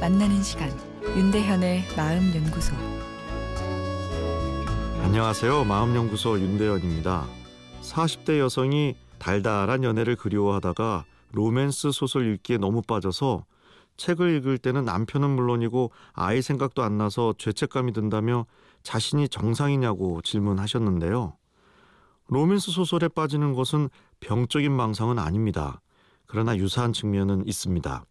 만나는 시간 윤대현의 마음 연구소 안녕하세요. 마음 연구소 윤대현입니다. 40대 여성이 달달한 연애를 그리워하다가 로맨스 소설 읽기에 너무 빠져서 책을 읽을 때는 남편은 물론이고 아이 생각도 안 나서 죄책감이 든다며 자신이 정상이냐고 질문하셨는데요. 로맨스 소설에 빠지는 것은 병적인 망상은 아닙니다. 그러나 유사한 측면은 있습니다.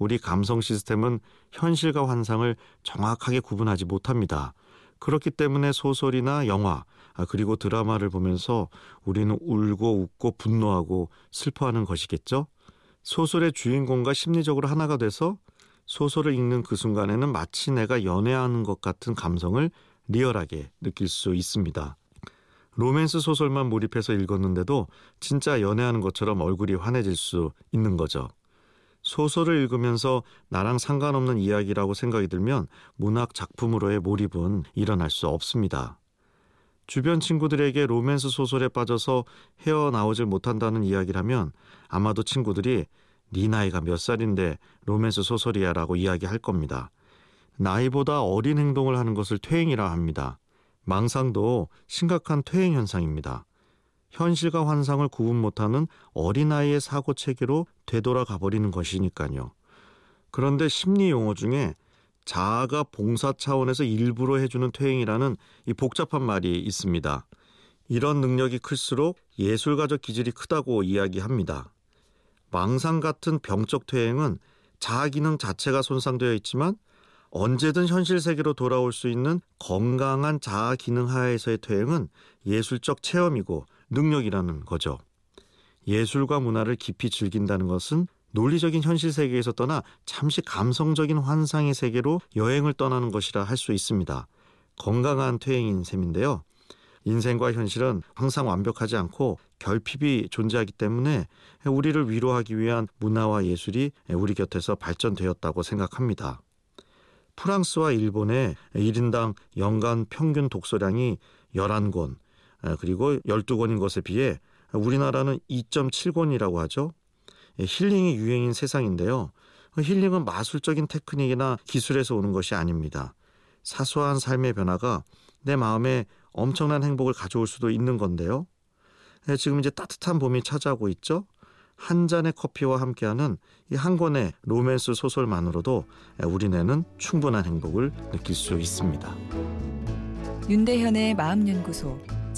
우리 감성 시스템은 현실과 환상을 정확하게 구분하지 못합니다. 그렇기 때문에 소설이나 영화, 아, 그리고 드라마를 보면서 우리는 울고 웃고 분노하고 슬퍼하는 것이겠죠? 소설의 주인공과 심리적으로 하나가 돼서 소설을 읽는 그 순간에는 마치 내가 연애하는 것 같은 감성을 리얼하게 느낄 수 있습니다. 로맨스 소설만 몰입해서 읽었는데도 진짜 연애하는 것처럼 얼굴이 환해질 수 있는 거죠. 소설을 읽으면서 나랑 상관없는 이야기라고 생각이 들면 문학 작품으로의 몰입은 일어날 수 없습니다. 주변 친구들에게 로맨스 소설에 빠져서 헤어나오질 못한다는 이야기라면 아마도 친구들이 네 나이가 몇 살인데 로맨스 소설이야 라고 이야기할 겁니다. 나이보다 어린 행동을 하는 것을 퇴행이라 합니다. 망상도 심각한 퇴행 현상입니다. 현실과 환상을 구분 못하는 어린아이의 사고 체계로 되돌아가 버리는 것이니까요. 그런데 심리 용어 중에 자아가 봉사 차원에서 일부러 해주는 퇴행이라는 이 복잡한 말이 있습니다. 이런 능력이 클수록 예술가적 기질이 크다고 이야기합니다. 망상 같은 병적 퇴행은 자아 기능 자체가 손상되어 있지만 언제든 현실 세계로 돌아올 수 있는 건강한 자아 기능 하에서의 퇴행은 예술적 체험이고 능력이라는 거죠. 예술과 문화를 깊이 즐긴다는 것은 논리적인 현실 세계에서 떠나 잠시 감성적인 환상의 세계로 여행을 떠나는 것이라 할 수 있습니다. 건강한 퇴행인 셈인데요. 인생과 현실은 항상 완벽하지 않고 결핍이 존재하기 때문에 우리를 위로하기 위한 문화와 예술이 우리 곁에서 발전되었다고 생각합니다. 프랑스와 일본의 1인당 연간 평균 독서량이 11권, 그리고 12권인 것에 비해 우리나라는 2.7권이라고 하죠. 힐링이 유행인 세상인데요. 힐링은 마술적인 테크닉이나 기술에서 오는 것이 아닙니다. 사소한 삶의 변화가 내 마음에 엄청난 행복을 가져올 수도 있는 건데요. 지금 이제 따뜻한 봄이 찾아오고 있죠. 한 잔의 커피와 함께하는 이 한 권의 로맨스 소설만으로도 우리네는 충분한 행복을 느낄 수 있습니다. 윤대현의 마음연구소